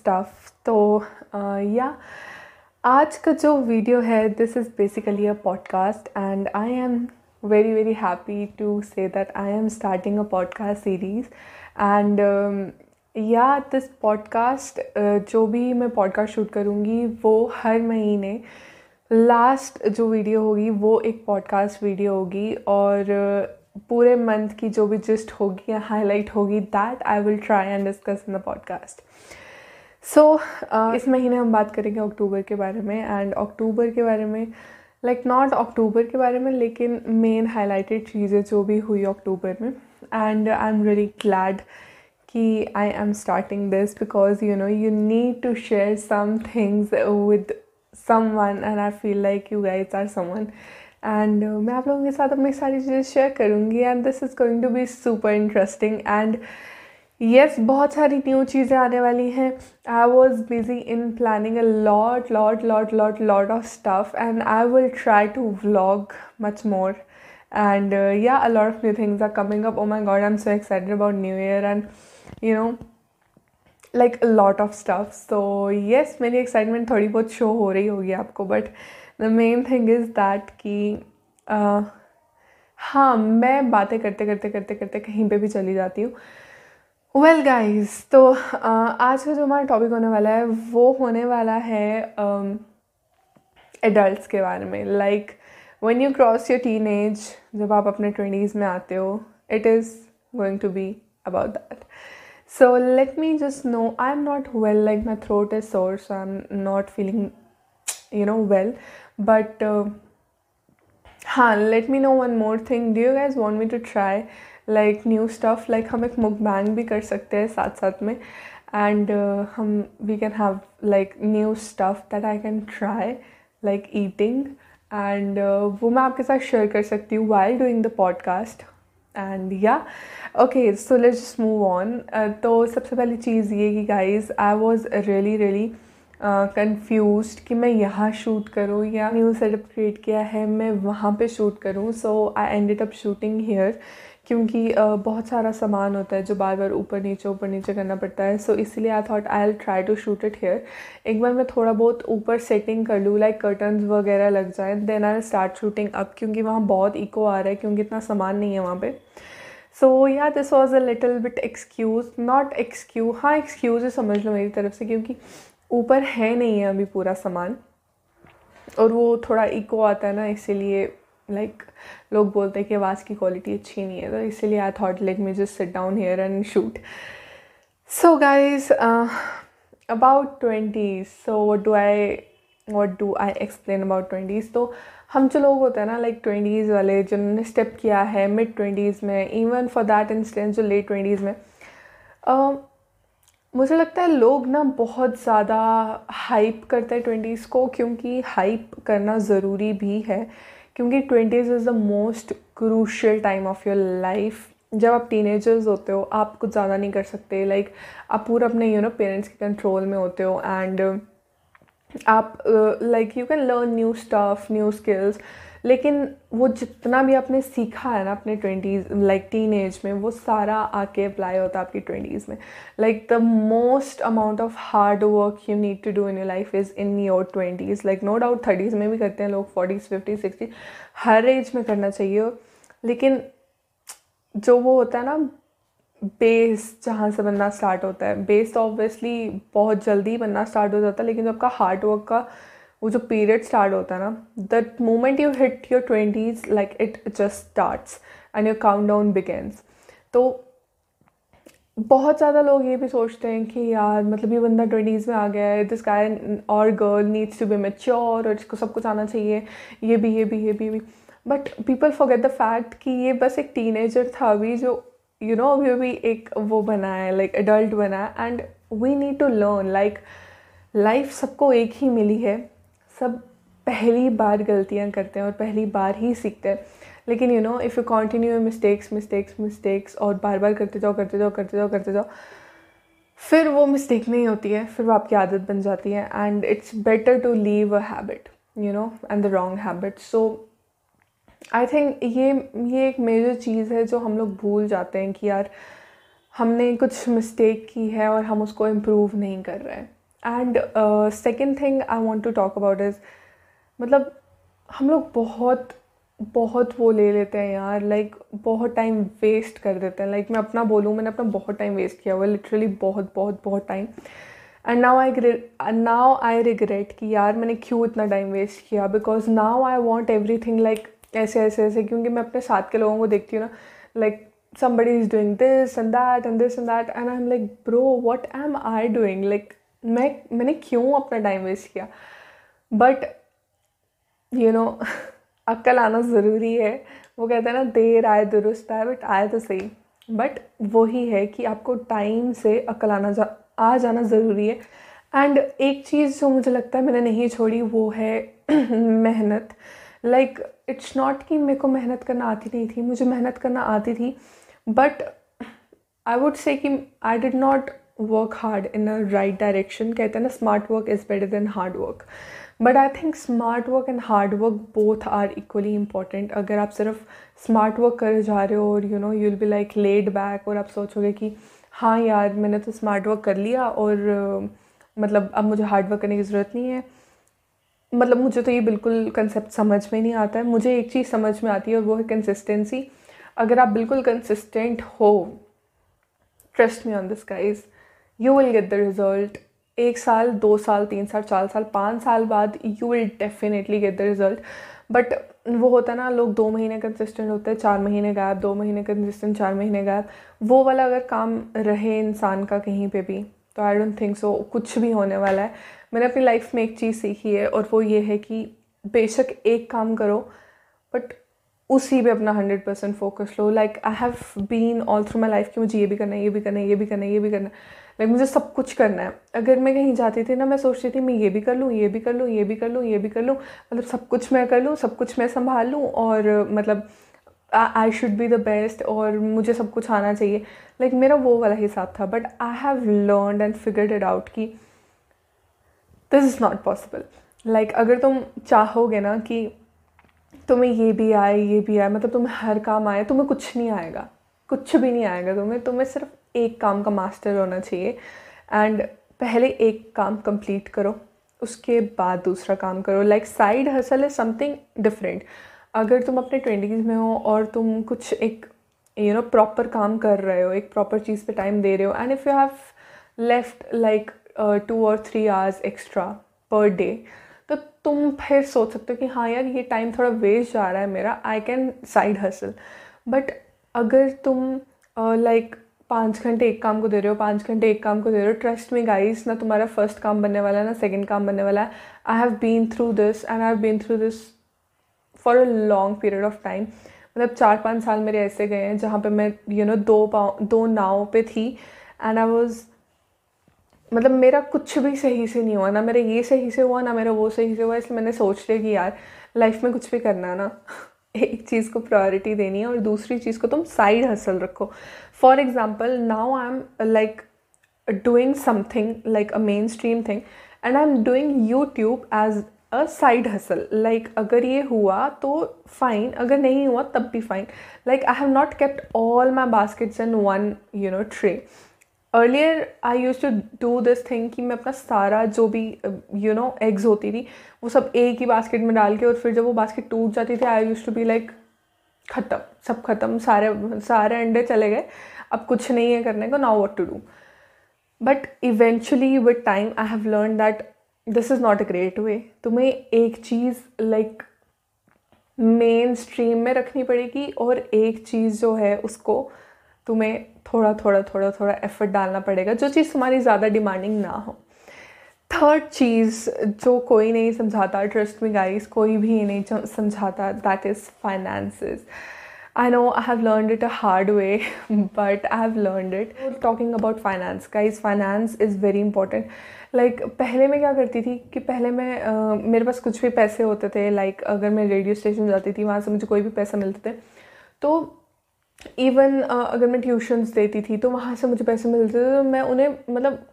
Stuff तो या आज का जो वीडियो है this is basically a podcast and I am very very happy to say that I am starting a podcast series and yeah this podcast जो भी मैं पॉडकास्ट शूट करूँगी वो हर महीने लास्ट जो वीडियो होगी वो एक पॉडकास्ट वीडियो होगी और uh, पूरे मंथ की जो भी जिस्ट होगी या हाईलाइट होगी that I will try and discuss in the podcast so इस महीने हम बात करेंगे अक्टूबर के बारे में एंड अक्टूबर के बारे में लाइक नॉट अक्टूबर के बारे में लेकिन मेन हाईलाइटेड चीज़ें जो भी हुई अक्टूबर में। And I am really glad कि I am starting this because you know you need to share some things with someone and I feel like you guys are someone. एंड uh, मैं आप लोगों के साथ अपनी सारी चीज़ें शेयर करूँगी and this is going to be super interesting and yes बहुत सारी न्यू चीज़ें आने वाली हैं। I was busy in planning a lot lot lot lot lot of stuff and I will try to vlog much more and yeah a lot of new things are coming up up. Oh my god i'm so excited about new year and you know like a lot of stuff so yes मेरी excitement थोड़ी बहुत show हो रही होगी आपको but the main thing is that कि uh, हाँ मैं बातें करते करते करते करते कहीं पे भी चली जाती हूँ। वेल गाइज़ तो आज का जो हमारा टॉपिक होने वाला है, वो होने वाला है एडल्ट्स के बारे में। Like one you cross your teen age जब आप अपने ट्वेंटीज़ में आते हो it is going to be about that so let me just no I am not well like my throat is sore I am not feeling you know well but हाँ let me no one more thing do you guys want me to try like new stuff like हम एक mukbang भी कर सकते हैं साथ साथ में. एंड uh, हम we can have like new stuff that I can try like eating uh, वो मैं आपके साथ शेयर कर सकती हूँ while doing the podcast and yeah okay so let's just move on तो सबसे पहली चीज़ ये कि guys I was really really confuse कि मैं यहाँ शूट करूँ या न्यू सेटअप क्रिएट किया है मैं वहाँ पे शूट करूँ. So I ended up shooting here क्योंकि बहुत सारा सामान होता है जो बार बार ऊपर नीचे ऊपर नीचे करना पड़ता है। सो इसलिए I thought I'll try to shoot it here एक बार मैं थोड़ा बहुत ऊपर सेटिंग कर लूँ लाइक कर्टन्स वगैरह लग जाए then I start shooting up क्योंकि वहाँ बहुत इको आ रहा है, क्योंकि इतना सामान नहीं है वहाँ पर so yeah this was a little bit excuse not excuse हाँ एक्सक्यूज ही समझ लो मेरी तरफ़ से, क्योंकि ऊपर है नहीं है अभी पूरा सामान। और वो थोड़ा इको आता है ना, इसीलिए लाइक like, लोग बोलते हैं कि आवाज़ की क्वालिटी अच्छी नहीं है तो इसीलिए I thought let me just sit down here and shoot so guys about twenties so what do I what do I explain about twenties तो हम जो लोग होते हैं ना लाइक ट्वेंटीज़ वाले जिन्होंने स्टेप किया है मिड ट्वेंटीज़ में इवन फॉर दैट इंस्टेंस जो लेट ट्वेंटीज़ में uh, मुझे लगता है लोग ना बहुत ज़्यादा हाइप करते हैं ट्वेंटीज़ को क्योंकि हाइप करना ज़रूरी भी है। क्योंकि twenties is the most crucial time of your life. जब आप टीनेजर्स होते हो आप कुछ ज़्यादा नहीं कर सकते। लाइक like, आप पूरा अपने यू नो पेरेंट्स के कंट्रोल में होते हो। एंड आप like you can learn new stuff new skills लेकिन वो जितना भी आपने सीखा है ना अपने ट्वेंटीज़ लाइक टीन एज में, वो सारा आके अप्लाई होता है आपकी ट्वेंटीज़ में। Like the most amount of hard work you need to do in your life is in your twenties like no doubt thirties में भी करते हैं लोग फोर्टीज़ फिफ्टी सिक्सटी हर एज में करना चाहिए। लेकिन जो वो होता है ना बेस जहाँ से बनना स्टार्ट होता है। बेस तो ऑब्वियसली बहुत जल्दी बनना स्टार्ट हो जाता है, लेकिन जो आपका हार्ड वर्क का वो जो पीरियड स्टार्ट होता है ना the moment you hit your twenties like it just starts and your count down begins तो बहुत ज़्यादा लोग ये भी सोचते हैं कि यार मतलब ये बंदा ट्वेंटीज़ में आ गया है दिस गाय और girl needs to be mature और इसको सब कुछ आना चाहिए, ये भी ये भी ये भी भी। But people forget the fact कि ये बस एक टीनेजर था अभी जो यू नो अभी अभी एक वो बना है लाइक एडल्ट बना है। And we need to learn like life सबको एक ही मिली है। सब पहली बार गलतियाँ करते हैं और पहली बार ही सीखते हैं। लेकिन you know if you continue mistakes mistakes mistakes और बार बार करते जाओ करते जाओ करते जाओ करते जाओ, फिर वो मिस्टेक नहीं होती है, फिर वो आपकी आदत बन जाती है and it's better to leave a habit you know and the wrong habit so I think ये ये एक मेजर चीज़ है जो हम लोग भूल जाते हैं कि यार, हमने कुछ मिस्टेक की है और हम उसको इम्प्रूव नहीं कर रहे हैं। And second thing I want to talk about is मतलब हम लोग बहुत बहुत वो ले लेते हैं यार लाइक like, बहुत टाइम वेस्ट कर देते हैं। लाइक like, मैं अपना बोलूँ मैंने अपना बहुत टाइम वेस्ट किया हुआ लिटरली बहुत बहुत बहुत time and now I now I regret कि यार मैंने क्यों इतना टाइम वेस्ट किया? Because now I want everything like ऐसे ऐसे ऐसे क्योंकि मैं अपने साथ के लोगों को देखती हूँ ना like somebody is doing this and that and this and that and I'm like bro what am I doing? Like मैं, मैंने क्यों अपना टाइम वेस्ट किया? बट यू नो अक्ल आना ज़रूरी है। वो कहते हैं ना, देर आए, दुरुस्त आए बट आए तो सही। बट वही है कि आपको टाइम से अक्ल आना जा, आ जाना ज़रूरी है। एंड एक चीज़ जो मुझे लगता है मैंने नहीं छोड़ी, वो है मेहनत। लाइक इट्स नॉट कि मेरे को मेहनत करना आती नहीं थी, मुझे मेहनत करना आती थी। बट आई वुड से कि I did not work hard in a right direction कहते हैं ना smart work is better than hard work but I think smart work and hard work both are equally important अगर आप सिर्फ़ smart work कर जा रहे हो और you know you'll be like laid back और आप सोचोगे कि हाँ यार, मैंने तो स्मार्ट वर्क कर लिया और मतलब अब मुझे हार्ड वर्क करने की ज़रूरत नहीं है। मतलब मुझे तो ये बिल्कुल कंसेप्ट समझ में नहीं आता है। मुझे एक चीज़ समझ में आती है और वो है कंसिस्टेंसी अगर आप बिल्कुल कंसिस्टेंट हो trust me on this guys you will get the result एक साल, दो साल, तीन साल, चार साल, पाँच साल बाद you will definitely get the result but वो होता है ना, लोग दो महीने कंसिस्टेंट होते हैं, चार महीने गायब दो महीने कंसिस्टेंट चार महीने गायब वो वाला अगर काम रहे इंसान का कहीं पे भी तो आई डोंट थिंक सो कुछ भी होने वाला है. मैंने अपनी लाइफ में एक चीज़ सीखी है और वो ये है कि बेशक एक काम करो बट उसी पे अपना hundred percent focus low. Like I have been all through my life कि मुझे ये भी करना है, ये भी करना है, ये भी करना है, ये भी करना है. लाइक मुझे सब कुछ करना है। अगर मैं कहीं जाती थी ना मैं सोचती थी मैं ये भी कर लूँ ये भी कर लूँ ये भी कर लूँ ये भी कर लूँ। मतलब सब कुछ मैं कर लूँ सब कुछ मैं संभाल लूँ और मतलब I should be the best और मुझे सब कुछ आना चाहिए। लाइक like, मेरा वो वाला हिसाब था। But I have learn and figured it out कि this is not possible like अगर तुम चाहोगे ना कि तुम्हें ये भी आए ये भी आए मतलब तुम्हें हर काम आए तुम्हें कुछ नहीं आएगा। कुछ भी नहीं आएगा तुम्हें। तुम्हें सिर्फ़ एक काम का मास्टर होना चाहिए। एंड पहले एक काम कंप्लीट करो उसके बाद दूसरा काम करो। Like side hustle is something different अगर तुम अपने ट्वेंटीज़ में हो और तुम कुछ एक यू नो प्रॉपर काम कर रहे हो एक प्रॉपर चीज़ पे टाइम दे रहे हो and if you have left like two और three hours extra per day तो तुम फिर सोच सकते हो कि हाँ यार ये टाइम थोड़ा वेस्ट जा रहा है मेरा I can side hustle but अगर तुम लाइक uh, like, पाँच घंटे एक काम को दे रहे हो पाँच घंटे एक काम को दे रहे हो। ट्रस्ट में गाइस ना तुम्हारा फ़र्स्ट काम बनने वाला है ना सेकंड काम बनने वाला है। I have been through this and I have been through this for a long period of time मतलब चार पाँच साल मेरे ऐसे गए हैं जहाँ पे मैं यू you नो know, दो पाँव दो नाव पे थी। एंड आई वॉज़ मतलब मेरा कुछ भी सही से नहीं हुआ ना मेरा ये सही से हुआ ना मेरा वो सही से हुआ इसलिए मैंने सोच लिया कि यार लाइफ में कुछ भी करना ना। एक चीज़ को प्रायोरिटी देनी है और दूसरी चीज़ को तुम साइड हसल रखो। For example now I am like doing something like a mainstream thing and I am doing YouTube as a side hustle like अगर ये हुआ तो फाइन अगर नहीं हुआ तब भी fine like I have not kept all my baskets in one you know tray earlier I use to do this thing कि मैं अपना सारा जो भी यू नो एग्स होती थी, वो सब एक ही बास्केट में डाल के और फिर जब वो बास्केट टूट जाती थी I use to be like ख़त्म, सब ख़त्म, सारे सारे अंडे चले गए। अब कुछ नहीं है करने को now what to do but eventually with time I have learn that this is not a great way तुम्हें एक चीज़ लाइक मेन स्ट्रीम में रखनी पड़ेगी और एक चीज़ जो है, उसको तुम्हें थोड़ा थोड़ा थोड़ा थोड़ा एफर्ट डालना पड़ेगा जो चीज़ तुम्हारी ज़्यादा डिमांडिंग ना हो। थर्ड चीज़ जो कोई नहीं समझाता ट्रस्ट में गाइस कोई भी नहीं समझाता that is finances I know I have learn it a hard way but I have learn it talking about finance guys finance is very important like पहले मैं क्या करती थी कि पहले मैं uh, मेरे पास कुछ भी पैसे होते थे लाइक like, अगर मैं रेडियो स्टेशन जाती थी वहाँ से मुझे कोई भी पैसा मिलते थे तो इवन uh, अगर मैं ट्यूशन्स देती थी तो वहाँ से मुझे पैसे मिलते थे तो मैं उन्हें मतलब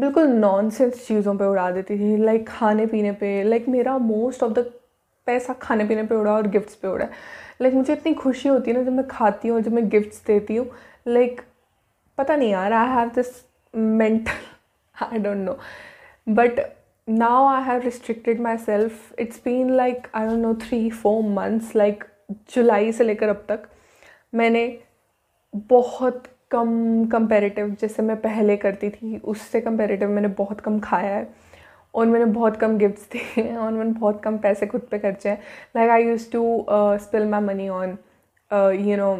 बिल्कुल नॉन सेंस चीज़ों पे उड़ा देती थी। लाइक like, खाने पीने पे लाइक like, मेरा मोस्ट ऑफ़ द पैसा खाने पीने पे उड़ा और गिफ्ट्स पे उड़ा। लाइक मुझे इतनी खुशी होती है ना जब मैं खाती हूँ जब मैं गिफ्ट्स देती हूँ। लाइक like, पता नहीं यार I have this mental I don't know but now I have restricted myself. It's been like I don't know three four months like जुलाई से लेकर अब तक। मैंने बहुत कम कंपेरेटिव जैसे मैं पहले करती थी, उससे कंपेरेटिव मैंने बहुत कम खाया है। और मैंने बहुत कम गिफ्ट्स दिए हैं और मैंने बहुत कम पैसे खुद पे खर्चे हैं। Like I use to spill my money on you know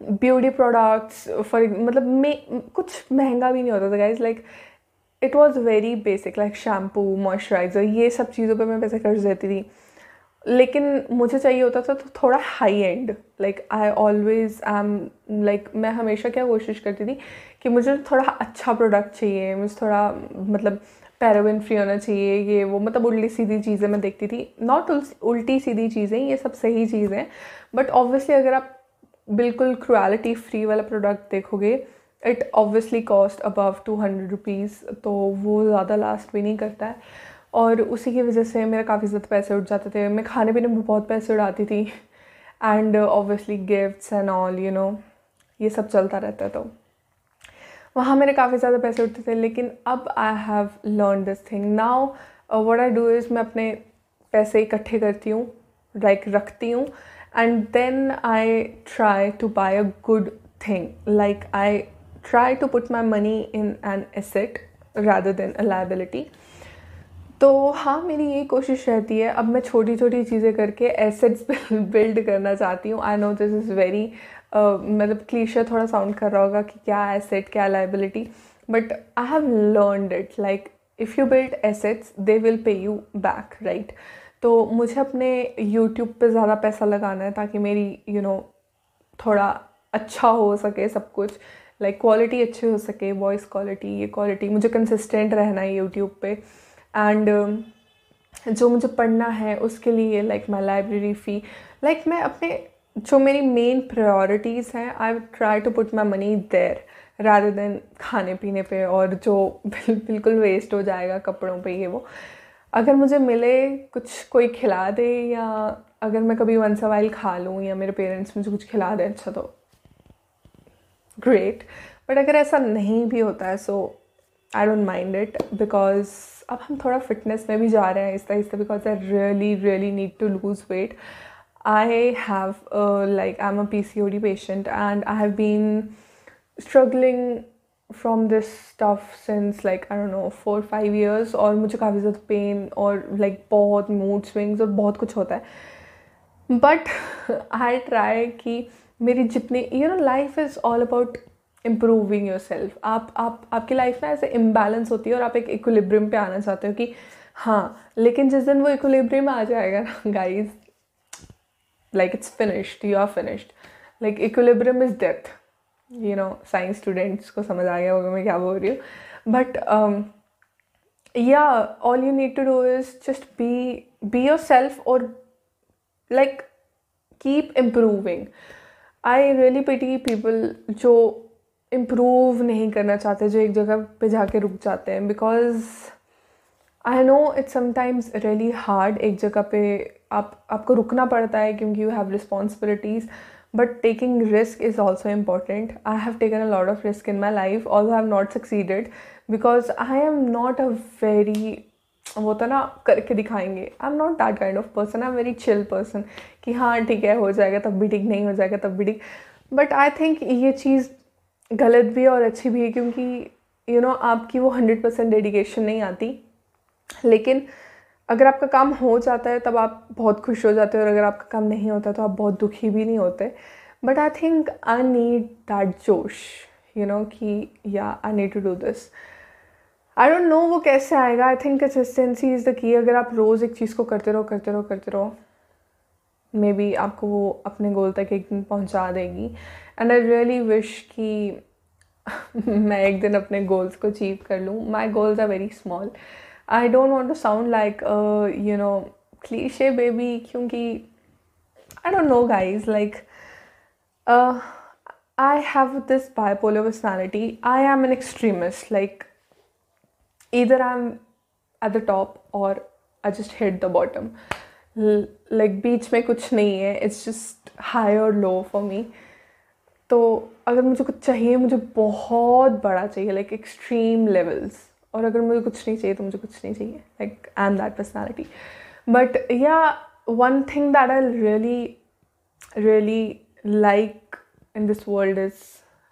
beauty products for मतलब मे, कुछ महँगा भी नहीं होता था guys like it was very basic like shampoo moisturiser ये सब चीज़ों पे मैं पैसे खर्च देती थी। लेकिन मुझे चाहिए होता था तो थोड़ा high and like I always I am like मैं हमेशा क्या कोशिश करती थी कि मुझे थोड़ा अच्छा प्रोडक्ट चाहिए, मुझे थोड़ा मतलब पैराबिन फ्री होना चाहिए, ये वो मतलब उल्टी सीधी चीज़ें मैं देखती थी. नॉट उल्टी सीधी चीज़ें, ये सब सही चीज़ें बट ऑब्वियसली अगर आप बिल्कुल क्रुअलिटी फ्री वाला प्रोडक्ट देखोगे it obviously cost above two hundred rupees तो वो ज़्यादा लास्ट भी नहीं करता है. और उसी की वजह से मेरे काफ़ी ज़्यादा पैसे उठ जाते थे। मैं खाने पीने में बहुत पैसे उड़ाती थी। And obviously gifts and all you know ये सब चलता रहता तो वहाँ मेरे काफ़ी ज़्यादा पैसे उठते थे, लेकिन अब I have learn this thing now what I do is मैं अपने पैसे इकट्ठे करती हूँ लाइक रखती हूँ and then I try to buy a good thing like I try to put my money in an asset rather than a liability. तो हाँ मेरी यही कोशिश रहती है। अब मैं छोटी छोटी चीज़ें करके एसेट्स बिल्ड करना चाहती हूँ। I know this is very मतलब क्लीशर थोड़ा साउंड कर रहा होगा कि क्या एसेट क्या liability but I have learned it like if you build assets they will pay you back right तो मुझे अपने यूट्यूब पे ज़्यादा पैसा लगाना है ताकि मेरी यू you नो know, थोड़ा अच्छा हो सके सब कुछ। लाइक क्वालिटी अच्छी हो सके वॉइस क्वालिटी ये क्वालिटी मुझे कंसिस्टेंट रहना है यूट्यूब पे। एंड um, जो मुझे पढ़ना है उसके लिए like my library fee like मैं अपने जो मेरी मेन प्रायोरिटीज़ हैं I try to put my money there rather than खाने पीने पे और जो बिल्कुल वेस्ट हो जाएगा कपड़ों पे ये वो। अगर मुझे मिले कुछ कोई खिला दे या अगर मैं कभी वन सवाइल खा लूँ या मेरे पेरेंट्स मुझे कुछ खिला दें अच्छा तो ग्रेट बट अगर ऐसा नहीं भी होता है so I don't mind it because अब हम थोड़ा फिटनेस में भी जा रहे हैं इस तरह because I really really need to lose weight I have like I am a P C O D patient and I have been struggling from this stuff since like I don't know four five years और मुझे काफ़ी ज़्यादा pain और like like, बहुत mood swings और बहुत कुछ होता है। बट आई ट्राई कि मेरी जितनी you know life is all about improving yourself आप आप, आपकी लाइफ में ऐसे इम्बैलेंस होती है और आप एक इक्विलिब्रियम पे आना चाहते हो कि हाँ लेकिन जिस दिन वो इक्विलिब्रियम आ जाएगा ना guys like it's finished you are finished like equilibrium is death you know science students को समझ आ गया होगा मैं क्या बोल रही हूँ. But yeah all you need to do is just be be yourself और like keep improving I really pity people जो इम्प्रूव नहीं करना चाहते, जो एक जगह पे जाके रुक जाते हैं। Because I know it's sometimes really hard एक जगह पे आप, आपको रुकना पड़ता है क्योंकि you have responsibilities but taking risk is also important I have taken a lot of risk in my life also have not succeeded because I am not a very वो तो ना, करके दिखाएँगे। I am not that kind of person I am very chill person कि हाँ ठीक है, हो जाएगा, तब भी ठीक, नहीं हो जाएगा, तब भी ठीक। बट आई थिंक ये चीज़ गलत भी है और अच्छी भी है क्योंकि यू you नो know, आपकी वो हंड्रेड परसेंट डेडिकेशन नहीं आती। लेकिन अगर आपका काम हो जाता है तब आप बहुत खुश हो जाते हो और अगर आपका काम नहीं होता तो आप बहुत दुखी भी नहीं होते। But I think I need that जोश यू नो कि yeah I need to do this I don't know वो कैसे आएगा। I think consistency is the key अगर आप रोज़ एक चीज़ को करते रहो करते रहो करते रहो मे बी आपको वो अपने गोल तक एक दिन पहुँचा देगी एंड आई रियली विश कि मैं एक दिन अपने गोल्स को अचीव कर लूँ my goals are very small I don't want to sound like you know cliche baby क्योंकि I don't know guys like I have this bipolar personality. I am an extremist. Like, either I'm at the top or I just hit the bottom. Like बीच में कुछ नहीं है it's just high और लो for me तो तो अगर मुझे कुछ चाहिए, मुझे बहुत बड़ा चाहिए लाइक एक्सट्रीम लेवल्स और अगर मुझे कुछ नहीं चाहिए तो मुझे कुछ नहीं चाहिए. Like I am that personality but yeah one thing that I really really like in this world is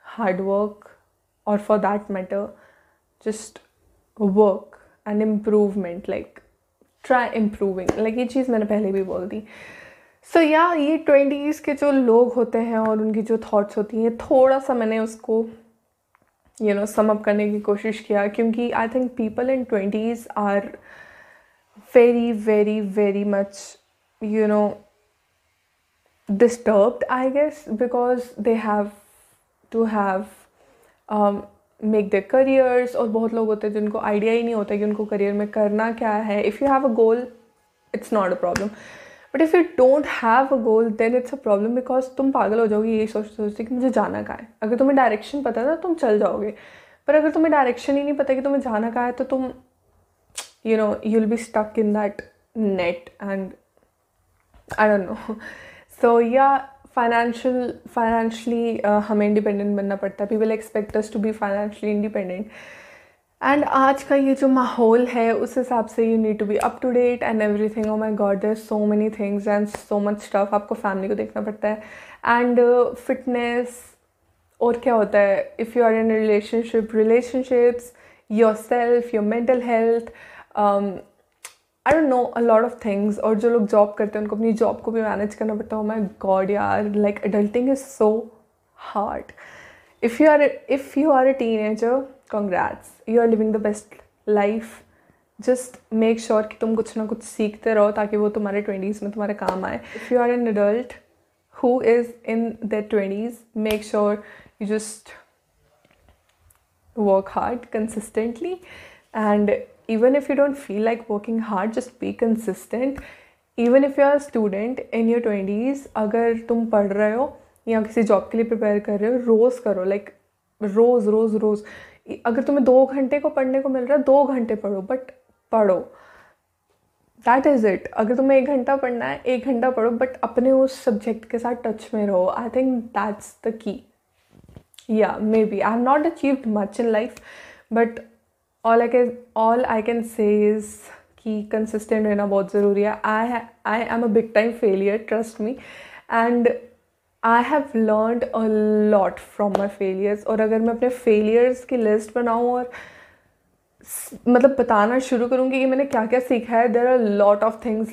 hard work और for that matter just work and improvement like try improving like ये चीज़ मैंने पहले भी बोल दी। So so, yeah yeah, ये twenties के जो लोग होते हैं और उनकी जो थॉट्स होती हैं थोड़ा सा मैंने उसको यू नो सम अप करने की कोशिश किया क्योंकि I think people in twenties are very very very much you know disturbed i guess because they have to have um, make their careers और बहुत लोग होते हैं जिनको आइडिया ही नहीं होता कि उनको करियर में करना क्या है। If you have a goal it's not a problem but if you don't have a goal then it's a problem because तुम पागल हो जाओगे यही सोचते सोचते कि मुझे जाना कहाँ है। अगर तुम्हें डायरेक्शन पता है ना तुम चल जाओगे। पर अगर तुम्हें डायरेक्शन ही नहीं पता कि तुम्हें जाना कहाँ है तो तुम you know you will be stuck in that net and I don't know so या फाइनेंशियल फाइनेंशली हमें इंडिपेंडेंट बनना पड़ता है. People expect us to be financially independent and आज का ये जो माहौल है उस हिसाब से you need to be up to date and everything oh my god there so many things and so much stuff आपको फैमिली को देखना पड़ता है. एंड फिटनेस uh, और क्या होता है? If you are in relationship relationships your self your mental health I don't know a lot of things और जो लोग जॉब करते हैं, उनको अपनी जॉब को भी मैनेज करना पड़ता है। माई गॉड यार like adulting is so hard if you are if you are a teenager congrats you are living the best life just make sure कि तुम कुछ ना कुछ सीखते रहो ताकि वो तुम्हारे ट्वेंटीज़ में तुम्हारे काम आए। If you are an adult who is in the twenties make sure you just work hard consistently and even if you don't feel like working hard, just be consistent. Even if you're a student in your 20s अगर तुम पढ़ रहे हो या किसी job के लिए prepare कर रहे हो, रोज़ करो लाइक रोज़ रोज़ रोज़। अगर तुम्हें दो घंटे को पढ़ने को मिल रहा है, दो घंटे पढ़ो बट पढ़ो। दैट इज़ इट अगर तुम्हें एक घंटा पढ़ना है, एक घंटा पढ़ो बट अपने उस सब्जेक्ट के साथ टच में रहो। I think that's the key या maybe I have not achieved much in life but all I can all I can say is कि कंसिस्टेंट रहना बहुत ज़रूरी है. I I am a big time failure trust me and I have learn a lot from my failures और अगर मैं अपने failures की लिस्ट बनाऊँ और मतलब बताना शुरू करूँगी कि मैंने क्या क्या सीखा है there are lot of things